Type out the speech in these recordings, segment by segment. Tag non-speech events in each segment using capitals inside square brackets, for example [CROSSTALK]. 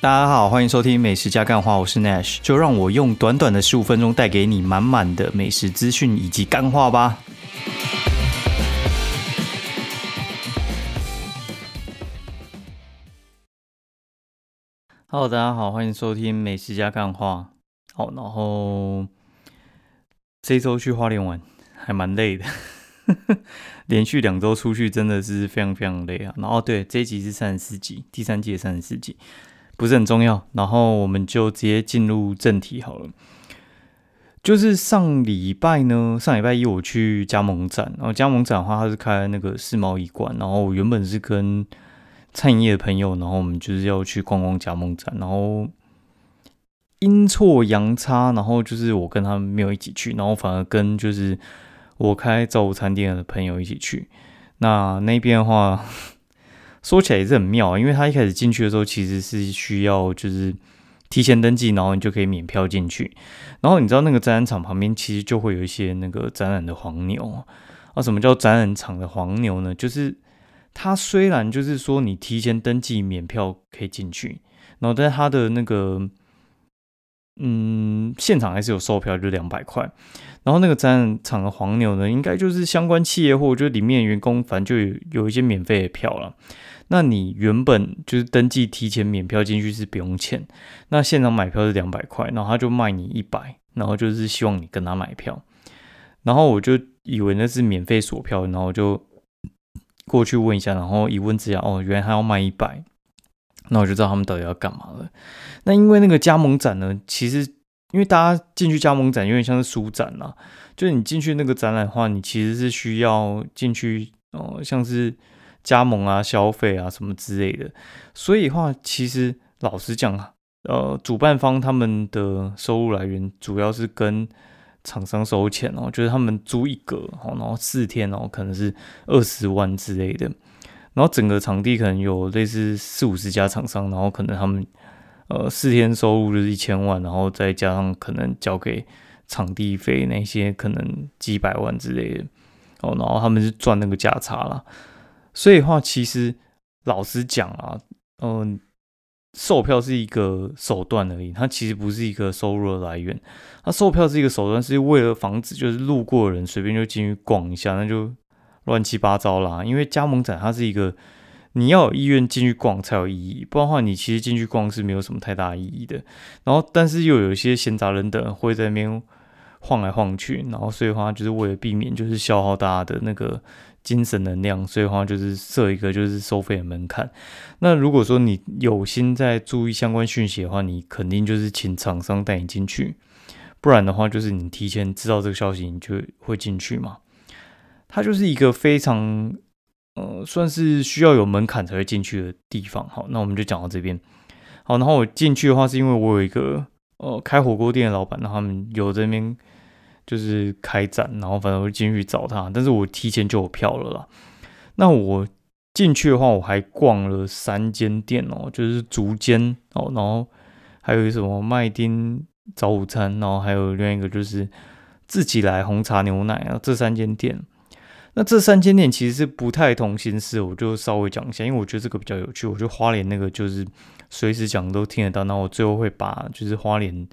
大家好，欢迎收听美食加干话，我是 Nash，就让我用短短的十五分钟带给你满满的美食资讯以及干话吧。Hello，大家好，欢迎收听美食加干话。好，然后这周去花莲玩还蛮累的，[LAUGHS] 连续两周出去真的是非常非常累啊。然后对，这一集是三十四集，第三季的三十四集。不是很重要，然后我们就直接进入正题好了。就是上礼拜呢，上礼拜一我去加盟展，然后加盟展的话，它是开那个世贸一馆，然后原本是跟餐饮业的朋友，然后我们就是要去逛逛加盟展，然后阴错阳差，然后就是我跟他们没有一起去，然后反而跟就是我开早午餐店的朋友一起去。那那边的话。说起来也是很妙，因为他一开始进去的时候其实是需要就是提前登记，然后你就可以免票进去。然后你知道那个展览场旁边其实就会有一些那个展览的黄牛啊。什么叫展览场的黄牛呢？就是他虽然就是说你提前登记免票可以进去，然后但是他的那个嗯现场还是有售票，就两百块。然后那个展览场的黄牛呢，应该就是相关企业或就里面员工，反正就有有一些免费的票了。那你原本就是登记提前免票进去是不用钱，那现场买票是两百块，然后他就卖你一百，然后就是希望你跟他买票，然后我就以为那是免费锁票，然后就过去问一下，然后一问之下，哦，原来他要卖一百，那我就知道他们到底要干嘛了。那因为那个加盟展呢，其实因为大家进去加盟展有点像是书展啦，就是你进去那个展览的话，你其实是需要进去哦，像是。加盟啊，消费啊，什么之类的，所以的话其实老实讲啊，呃，主办方他们的收入来源主要是跟厂商收钱哦，就是他们租一格哦，然后四天哦，可能是二十万之类的，然后整个场地可能有类似四五十家厂商，然后可能他们呃四天收入就是一千万，然后再加上可能交给场地费那些可能几百万之类的。哦，然后他们是赚那个价差了。所以话，其实老实讲啊，嗯，售票是一个手段而已，它其实不是一个收入的来源。它售票是一个手段，是为了防止就是路过的人随便就进去逛一下，那就乱七八糟啦。因为加盟展它是一个你要有意愿进去逛才有意义，不然的话你其实进去逛是没有什么太大意义的。然后，但是又有一些闲杂人等会在那边晃来晃去，然后所以的话就是为了避免就是消耗大家的那个。精神能量，所以话就是设一个就是收费的门槛。那如果说你有心在注意相关讯息的话，你肯定就是请厂商带你进去，不然的话就是你提前知道这个消息，你就会进去嘛。它就是一个非常呃，算是需要有门槛才会进去的地方。好，那我们就讲到这边。好，然后我进去的话，是因为我有一个呃开火锅店的老板，他们有这边。就是开展，然后反正我进去找他，但是我提前就有票了啦。那我进去的话，我还逛了三间店哦，就是竹间哦，然后还有什么麦丁早午餐，然后还有另外一个就是自己来红茶牛奶啊，这三间店。那这三间店其实是不太同心思，我就稍微讲一下，因为我觉得这个比较有趣。我觉得花莲那个就是随时讲都听得到，那我最后会把就是花莲。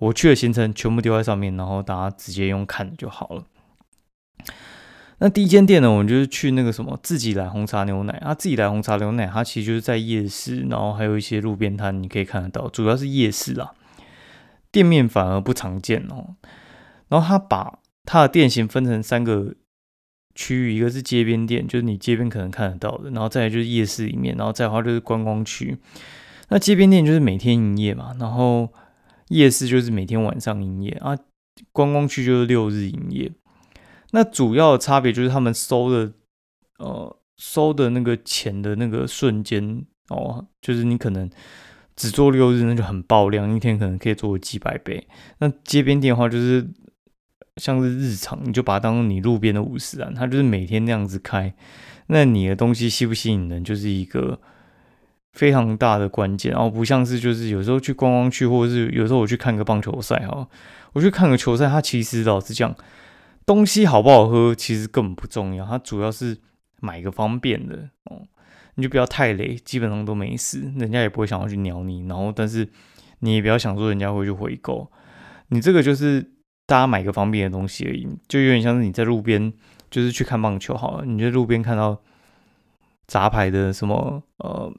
我去的行程全部丢在上面，然后大家直接用看就好了。那第一间店呢，我们就是去那个什么自己来红茶牛奶啊，自己来红茶牛奶，它其实就是在夜市，然后还有一些路边摊，你可以看得到，主要是夜市啦。店面反而不常见哦。然后他把它的店型分成三个区域，一个是街边店，就是你街边可能看得到的，然后再来就是夜市里面，然后再的话就是观光区。那街边店就是每天营业嘛，然后。夜市就是每天晚上营业啊，观光区就是六日营业。那主要的差别就是他们收的，呃，收的那个钱的那个瞬间哦，就是你可能只做六日，那就很爆量，一天可能可以做几百倍。那街边店的话，就是像是日常，你就把它当你路边的五十啊，它就是每天那样子开。那你的东西吸不吸引人，就是一个。非常大的关键，然后不像是就是有时候去观光去，或者是有时候我去看个棒球赛哈，我去看个球赛，它其实老实讲，东西好不好喝其实根本不重要，它主要是买个方便的哦。你就不要太累，基本上都没事，人家也不会想要去鸟你。然后，但是你也不要想说人家会去回购，你这个就是大家买个方便的东西而已，就有点像是你在路边就是去看棒球好了，你在路边看到杂牌的什么呃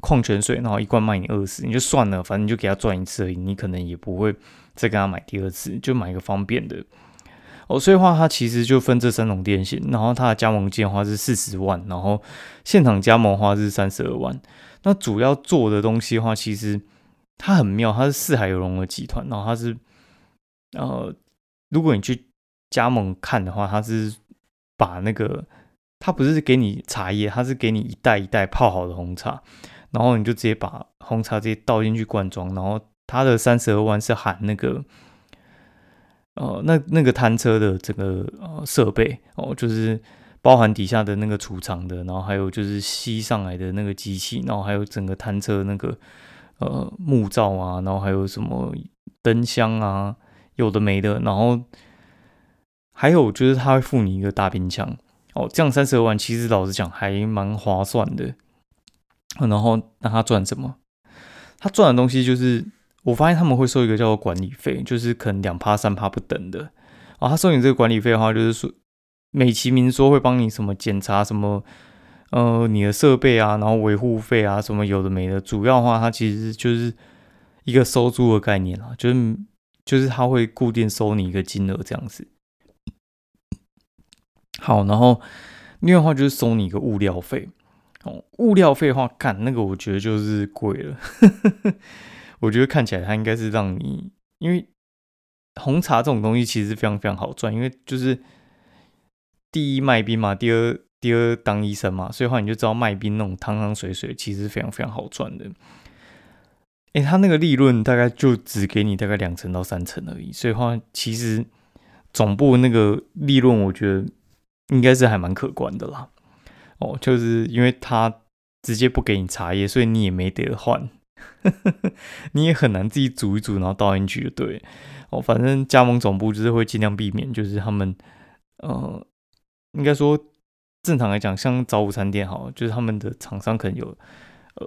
矿泉水，然后一罐卖你二十，你就算了，反正你就给他赚一次而已，你可能也不会再跟他买第二次，就买一个方便的。哦，所以话它其实就分这三种店型，然后它的加盟金的话是四十万，然后现场加盟的话是三十二万。那主要做的东西的话，其实它很妙，它是四海游龙的集团，然后它是呃，如果你去加盟看的话，它是把那个它不是给你茶叶，它是给你一袋一袋泡好的红茶，然后你就直接把红茶直接倒进去罐装，然后它的三十二万是含那个。呃，那那个摊车的整个呃设备哦，就是包含底下的那个储藏的，然后还有就是吸上来的那个机器，然后还有整个摊车那个呃木罩啊，然后还有什么灯箱啊，有的没的，然后还有就是他会付你一个大冰箱哦，这样三十二万其实老实讲还蛮划算的。然后那他赚什么？他赚的东西就是。我发现他们会收一个叫做管理费，就是可能两趴三趴不等的。啊，他收你这个管理费的话，就是说美其名说会帮你什么检查什么，呃，你的设备啊，然后维护费啊，什么有的没的。主要的话，它其实就是一个收租的概念啦，就是就是他会固定收你一个金额这样子。好，然后另外的话就是收你一个物料费。哦，物料费的话，干那个我觉得就是贵了。[LAUGHS] 我觉得看起来它应该是让你，因为红茶这种东西其实非常非常好赚，因为就是第一卖冰嘛，第二第二当医生嘛，所以话你就知道卖冰那种汤汤水水其实非常非常好赚的。哎，他那个利润大概就只给你大概两成到三成而已，所以话其实总部那个利润我觉得应该是还蛮可观的啦。哦，就是因为他直接不给你茶叶，所以你也没得换。[LAUGHS] 你也很难自己煮一煮，然后倒进去就对哦。反正加盟总部就是会尽量避免，就是他们呃，应该说正常来讲，像早午餐店好，就是他们的厂商可能有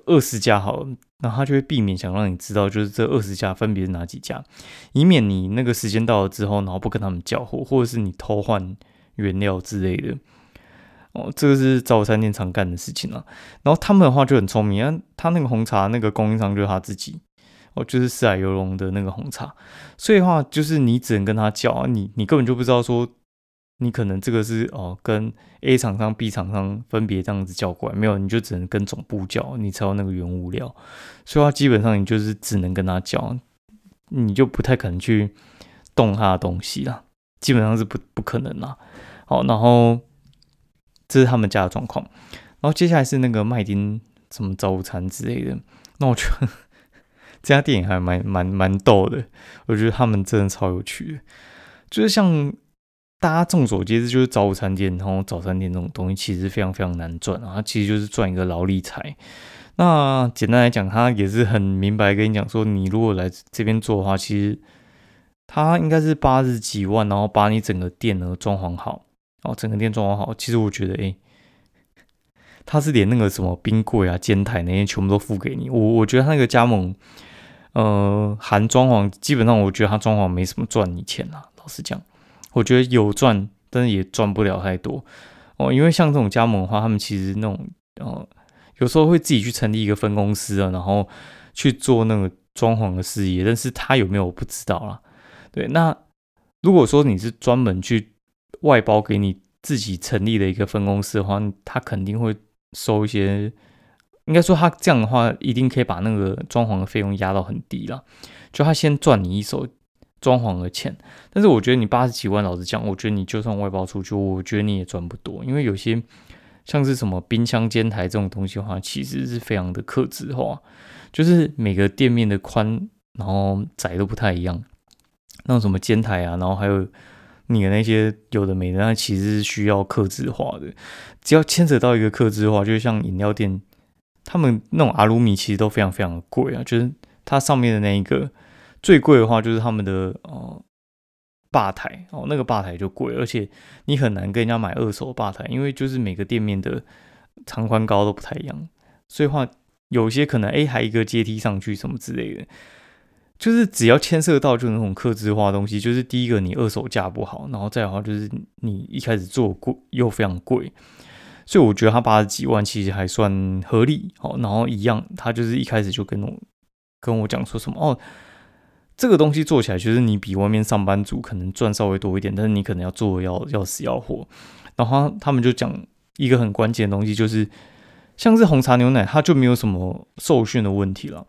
二十家好，那他就会避免想让你知道，就是这二十家分别是哪几家，以免你那个时间到了之后，然后不跟他们交货，或者是你偷换原料之类的。哦，这个是早餐店常干的事情了。然后他们的话就很聪明，啊，他那个红茶那个供应商就是他自己，哦，就是四海游龙的那个红茶。所以的话，就是你只能跟他叫啊，你你根本就不知道说，你可能这个是哦跟 A 厂商、B 厂商分别这样子叫过来，没有，你就只能跟总部叫，你才有那个原物料。所以话基本上你就是只能跟他叫，你就不太可能去动他的东西啦，基本上是不不可能啦。好，然后。这是他们家的状况，然后接下来是那个麦丁什么早餐之类的，那我觉得 [LAUGHS] 这家店还蛮蛮蛮逗的，我觉得他们真的超有趣的，就是像大家众所皆知，就是早午餐店，然后早餐店这种东西其实非常非常难赚啊，它其实就是赚一个劳力财。那简单来讲，他也是很明白跟你讲说，你如果来这边做的话，其实他应该是八十几万，然后把你整个店呢装潢好。哦，整个店装潢好，其实我觉得，哎，他是连那个什么冰柜啊、煎台那些全部都付给你。我我觉得他那个加盟，呃，含装潢，基本上我觉得他装潢没什么赚你钱啊。老实讲，我觉得有赚，但是也赚不了太多。哦，因为像这种加盟的话，他们其实那种，呃，有时候会自己去成立一个分公司啊，然后去做那个装潢的事业。但是他有没有我不知道啦。对，那如果说你是专门去。外包给你自己成立的一个分公司的话，他肯定会收一些，应该说他这样的话，一定可以把那个装潢的费用压到很低了。就他先赚你一手装潢的钱，但是我觉得你八十几万，老实讲，我觉得你就算外包出去，我觉得你也赚不多，因为有些像是什么冰箱、煎台这种东西的话，其实是非常的克制化，就是每个店面的宽然后窄都不太一样。那种什么煎台啊，然后还有。你的那些有的没的，那其实是需要克制化的。只要牵扯到一个克制化，就像饮料店，他们那种阿鲁米其实都非常非常的贵啊。就是它上面的那一个最贵的话，就是他们的哦吧台哦，那个吧台就贵，而且你很难跟人家买二手吧台，因为就是每个店面的长宽高都不太一样，所以话有些可能哎还一个阶梯上去什么之类的，就是只要牵涉到就那种克制化东西，就是第一个你二手价不好，然后再的话就是你一开始做贵又非常贵，所以我觉得他八十几万其实还算合理哦。然后一样，他就是一开始就跟我跟我讲说什么哦。这个东西做起来，就是你比外面上班族可能赚稍微多一点，但是你可能要做要要死要活。然后他们就讲一个很关键的东西，就是像是红茶牛奶，它就没有什么受训的问题了。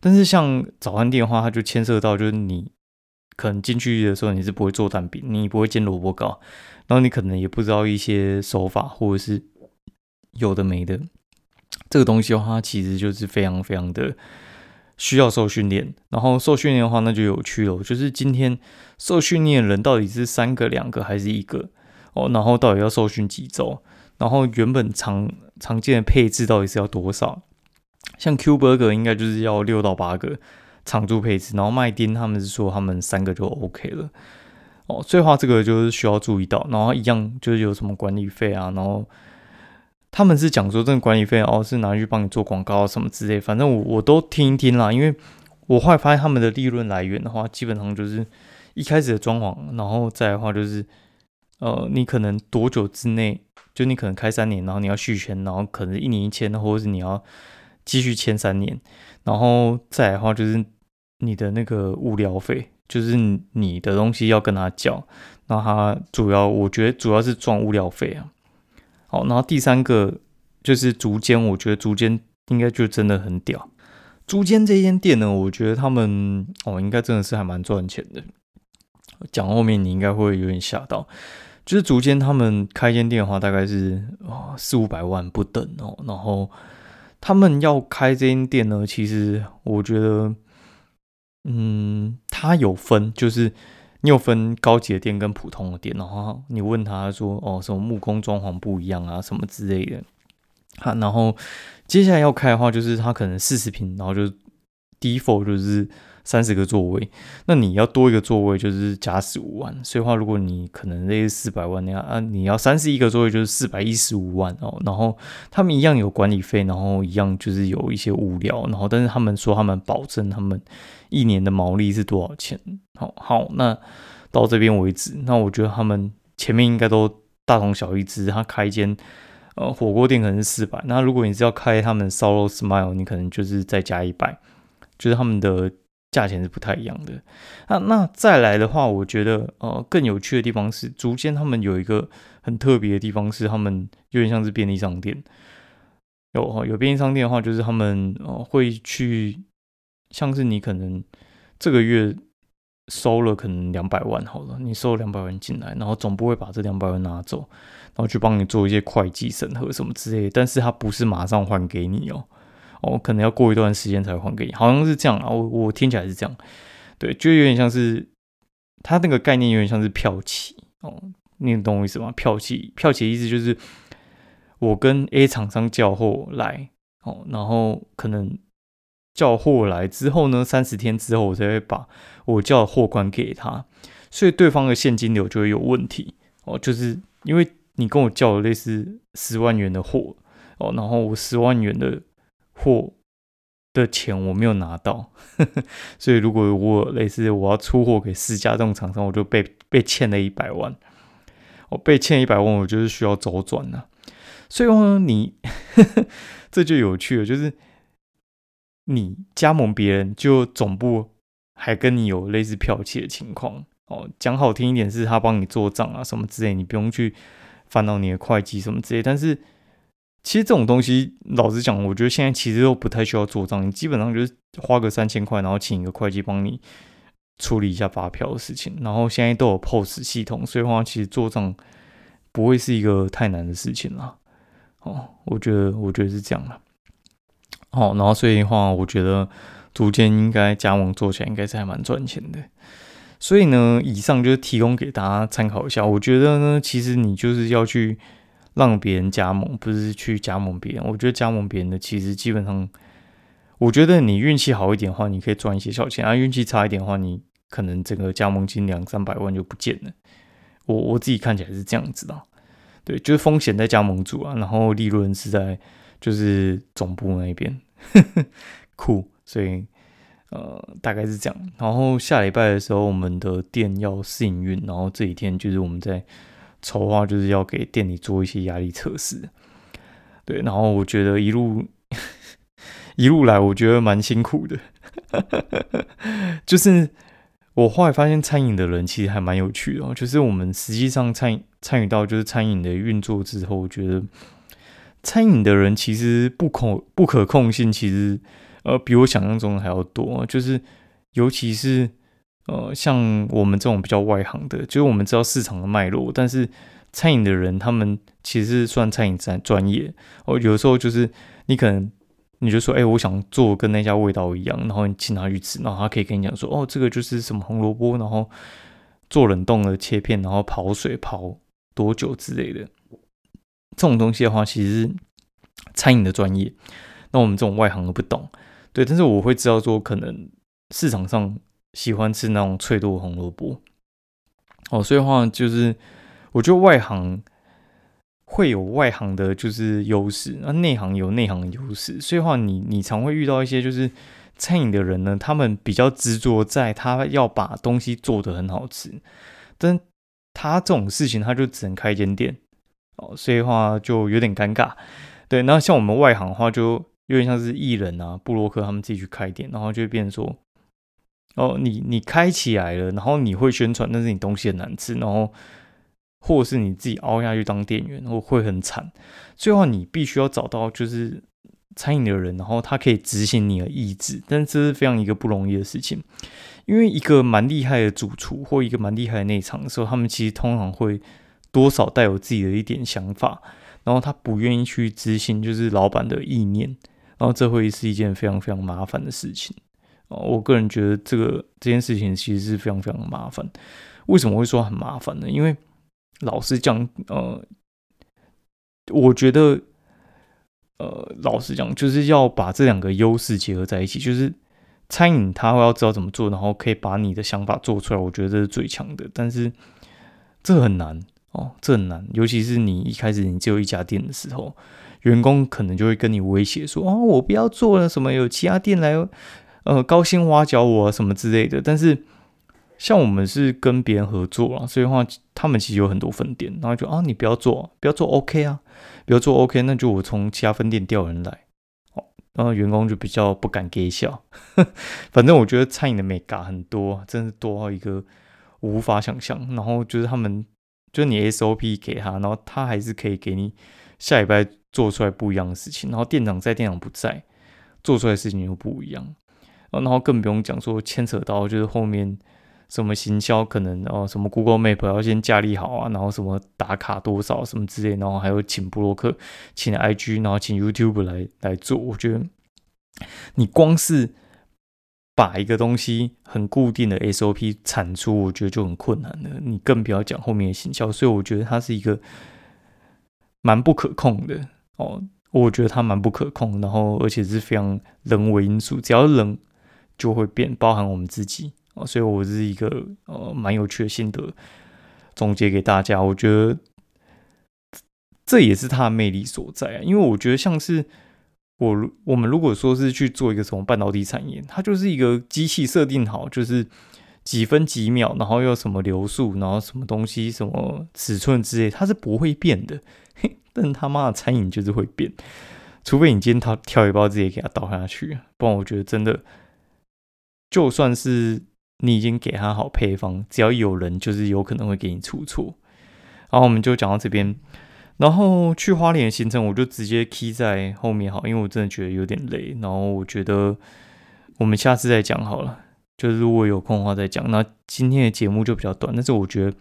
但是像早餐店的话，它就牵涉到就是你可能进去的时候你是不会做蛋饼，你不会煎萝卜糕，然后你可能也不知道一些手法或者是有的没的。这个东西的话，其实就是非常非常的。需要受训练，然后受训练的话，那就有趣了。就是今天受训练的人到底是三个、两个还是一个哦？然后到底要受训几周？然后原本常常见的配置到底是要多少？像 Q Burger 应该就是要六到八个常驻配置，然后麦丁他们是说他们三个就 OK 了哦。所以话这个就是需要注意到，然后一样就是有什么管理费啊，然后。他们是讲说这个管理费哦，是拿去帮你做广告什么之类，反正我我都听一听啦。因为我后来发现他们的利润来源的话，基本上就是一开始的装潢，然后再的话就是，呃，你可能多久之内，就你可能开三年，然后你要续签，然后可能一年一签，或者是你要继续签三年，然后再的话就是你的那个物料费，就是你的东西要跟他交，然后他主要我觉得主要是赚物料费啊。好，然后第三个就是竹间，我觉得竹间应该就真的很屌。竹间这间店呢，我觉得他们哦，应该真的是还蛮赚钱的。讲后面你应该会有点吓到，就是竹间他们开间店的话，大概是啊四五百万不等哦。然后他们要开这间店呢，其实我觉得，嗯，他有分，就是。你有分高级的店跟普通的店，然后你问他说：“哦，什么木工装潢不一样啊，什么之类的。”好，然后接下来要开的话，就是他可能四十平，然后就 default 就是三十个座位。那你要多一个座位，就是加十五万。所以话，如果你可能那四百万，那样啊，你要三十一个座位，就是四百一十五万哦。然后他们一样有管理费，然后一样就是有一些物料，然后但是他们说他们保证他们。一年的毛利是多少钱？好好，那到这边为止，那我觉得他们前面应该都大同小异。只是他开一间呃火锅店可能是四百，那如果你是要开他们烧肉 smile，你可能就是再加一百，就是他们的价钱是不太一样的。那那再来的话，我觉得呃更有趣的地方是，竹间他们有一个很特别的地方是，他们有点像是便利商店。有有便利商店的话，就是他们呃会去。像是你可能这个月收了可能两百万好了，你收两百万进来，然后总部会把这两百万拿走，然后去帮你做一些会计审核什么之类，但是他不是马上还给你哦，哦，可能要过一段时间才会还给你，好像是这样啊，我我听起来是这样，对，就有点像是他那个概念有点像是票期哦，你懂我意思吗？票期，票期的意思就是我跟 A 厂商叫货来哦，然后可能。叫货来之后呢，三十天之后我才会把我叫的货款给他，所以对方的现金流就会有问题哦，就是因为你跟我叫了类似十万元的货哦，然后我十万元的货的钱我没有拿到，[LAUGHS] 所以如果我类似我要出货给四家这种厂商，我就被被欠了一百万，我被欠一百万，我就是需要周转呐，所以呢，你 [LAUGHS] 这就有趣了，就是。你加盟别人，就总部还跟你有类似票期的情况哦。讲好听一点，是他帮你做账啊，什么之类，你不用去烦恼你的会计什么之类。但是其实这种东西，老实讲，我觉得现在其实都不太需要做账，你基本上就是花个三千块，然后请一个会计帮你处理一下发票的事情。然后现在都有 POS 系统，所以话其实做账不会是一个太难的事情了。哦，我觉得，我觉得是这样的。好，然后所以的话，我觉得逐渐应该加盟做起来应该是还蛮赚钱的。所以呢，以上就是提供给大家参考一下。我觉得呢，其实你就是要去让别人加盟，不是去加盟别人。我觉得加盟别人的，其实基本上，我觉得你运气好一点的话，你可以赚一些小钱；，啊，运气差一点的话，你可能整个加盟金两三百万就不见了。我我自己看起来是这样子的。对，就是风险在加盟组啊，然后利润是在就是总部那边，[LAUGHS] 酷，所以呃大概是这样。然后下礼拜的时候，我们的店要试营运，然后这几天就是我们在筹划，就是要给店里做一些压力测试。对，然后我觉得一路一路来，我觉得蛮辛苦的，就是我后来发现餐饮的人其实还蛮有趣的，就是我们实际上参参与到就是餐饮的运作之后，我觉得餐饮的人其实不可不可控性其实呃比我想象中的还要多，就是尤其是呃像我们这种比较外行的，就是我们知道市场的脉络，但是。餐饮的人，他们其实算餐饮专专业哦。有时候就是你可能你就说，哎，我想做跟那家味道一样，然后你请他去吃，然后他可以跟你讲说，哦，这个就是什么红萝卜，然后做冷冻的切片，然后跑水跑多久之类的。这种东西的话，其实餐饮的专业，那我们这种外行的不懂，对。但是我会知道说，可能市场上喜欢吃那种脆度红萝卜哦，所以话就是。我觉得外行会有外行的，就是优势；那内行有内行的优势。所以话，你你常会遇到一些就是餐饮的人呢，他们比较执着在他要把东西做得很好吃，但他这种事情他就只能开一间店哦，所以话就有点尴尬。对，那像我们外行的话，就有点像是艺人啊、布洛克他们自己去开店，然后就会变说，哦，你你开起来了，然后你会宣传，但是你东西很难吃，然后。或者是你自己凹下去当店员，然后会很惨。最后你必须要找到就是餐饮的人，然后他可以执行你的意志，但这是非常一个不容易的事情。因为一个蛮厉害的主厨或一个蛮厉害的内场的时候，他们其实通常会多少带有自己的一点想法，然后他不愿意去执行就是老板的意念，然后这会是一件非常非常麻烦的事情。哦，我个人觉得这个这件事情其实是非常非常麻烦。为什么会说很麻烦呢？因为老实讲，呃，我觉得，呃，老实讲，就是要把这两个优势结合在一起。就是餐饮，它会要知道怎么做，然后可以把你的想法做出来。我觉得这是最强的，但是这很难哦，这很难。尤其是你一开始你只有一家店的时候，员工可能就会跟你威胁说：“哦，我不要做了，什么有其他店来，呃，高薪挖角我什么之类的。”但是像我们是跟别人合作啊，所以话他们其实有很多分店，然后就啊，你不要做，不要做 OK 啊，不要做 OK，那就我从其他分店调人来，哦，然后员工就比较不敢给笑。[LAUGHS] 反正我觉得餐饮的美嘎很多，真是多到一个无法想象。然后就是他们，就是你 SOP 给他，然后他还是可以给你下礼拜做出来不一样的事情。然后店长在，店长不在，做出来事情又不一样。然后更不用讲说牵扯到就是后面。什么行销可能哦，什么 Google Map 要先架立好啊，然后什么打卡多少什么之类，然后还有请布洛克、请 IG，然后请 YouTube 来来做。我觉得你光是把一个东西很固定的 SOP 产出，我觉得就很困难了。你更不要讲后面的行销，所以我觉得它是一个蛮不可控的哦。我觉得它蛮不可控，然后而且是非常人为因素，只要人就会变，包含我们自己。所以，我是一个呃蛮有趣的心得总结给大家。我觉得这也是它的魅力所在啊。因为我觉得，像是我我们如果说是去做一个什么半导体产业，它就是一个机器设定好，就是几分几秒，然后又什么流速，然后什么东西、什么尺寸之类，它是不会变的。嘿 [LAUGHS] 但他妈的餐饮就是会变，除非你今天他挑一包直接给他倒下去，不然我觉得真的就算是。你已经给他好配方，只要有人就是有可能会给你出错。然后我们就讲到这边，然后去花莲的行程我就直接 key 在后面好，因为我真的觉得有点累。然后我觉得我们下次再讲好了，就是如果有空的话再讲。那今天的节目就比较短，但是我觉得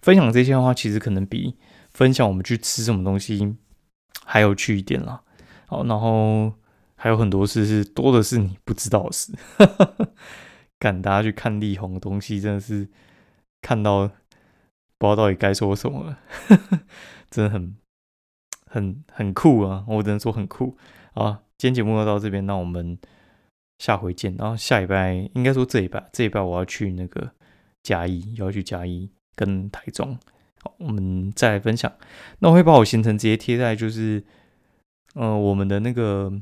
分享这些的话，其实可能比分享我们去吃什么东西还有趣一点啦。好，然后还有很多事是多的是你不知道的事。[LAUGHS] 赶大家去看力宏的东西，真的是看到不知道到底该说什么了，[LAUGHS] 真的很很很酷啊！我只能说很酷啊！今天节目就到这边，那我们下回见。然后下礼拜应该说这一拜，这一拜我要去那个嘉义，要去嘉义跟台中好，我们再来分享。那我会把我行程直接贴在就是呃我们的那个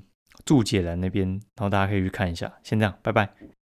注解栏那边，然后大家可以去看一下。先这样，拜拜。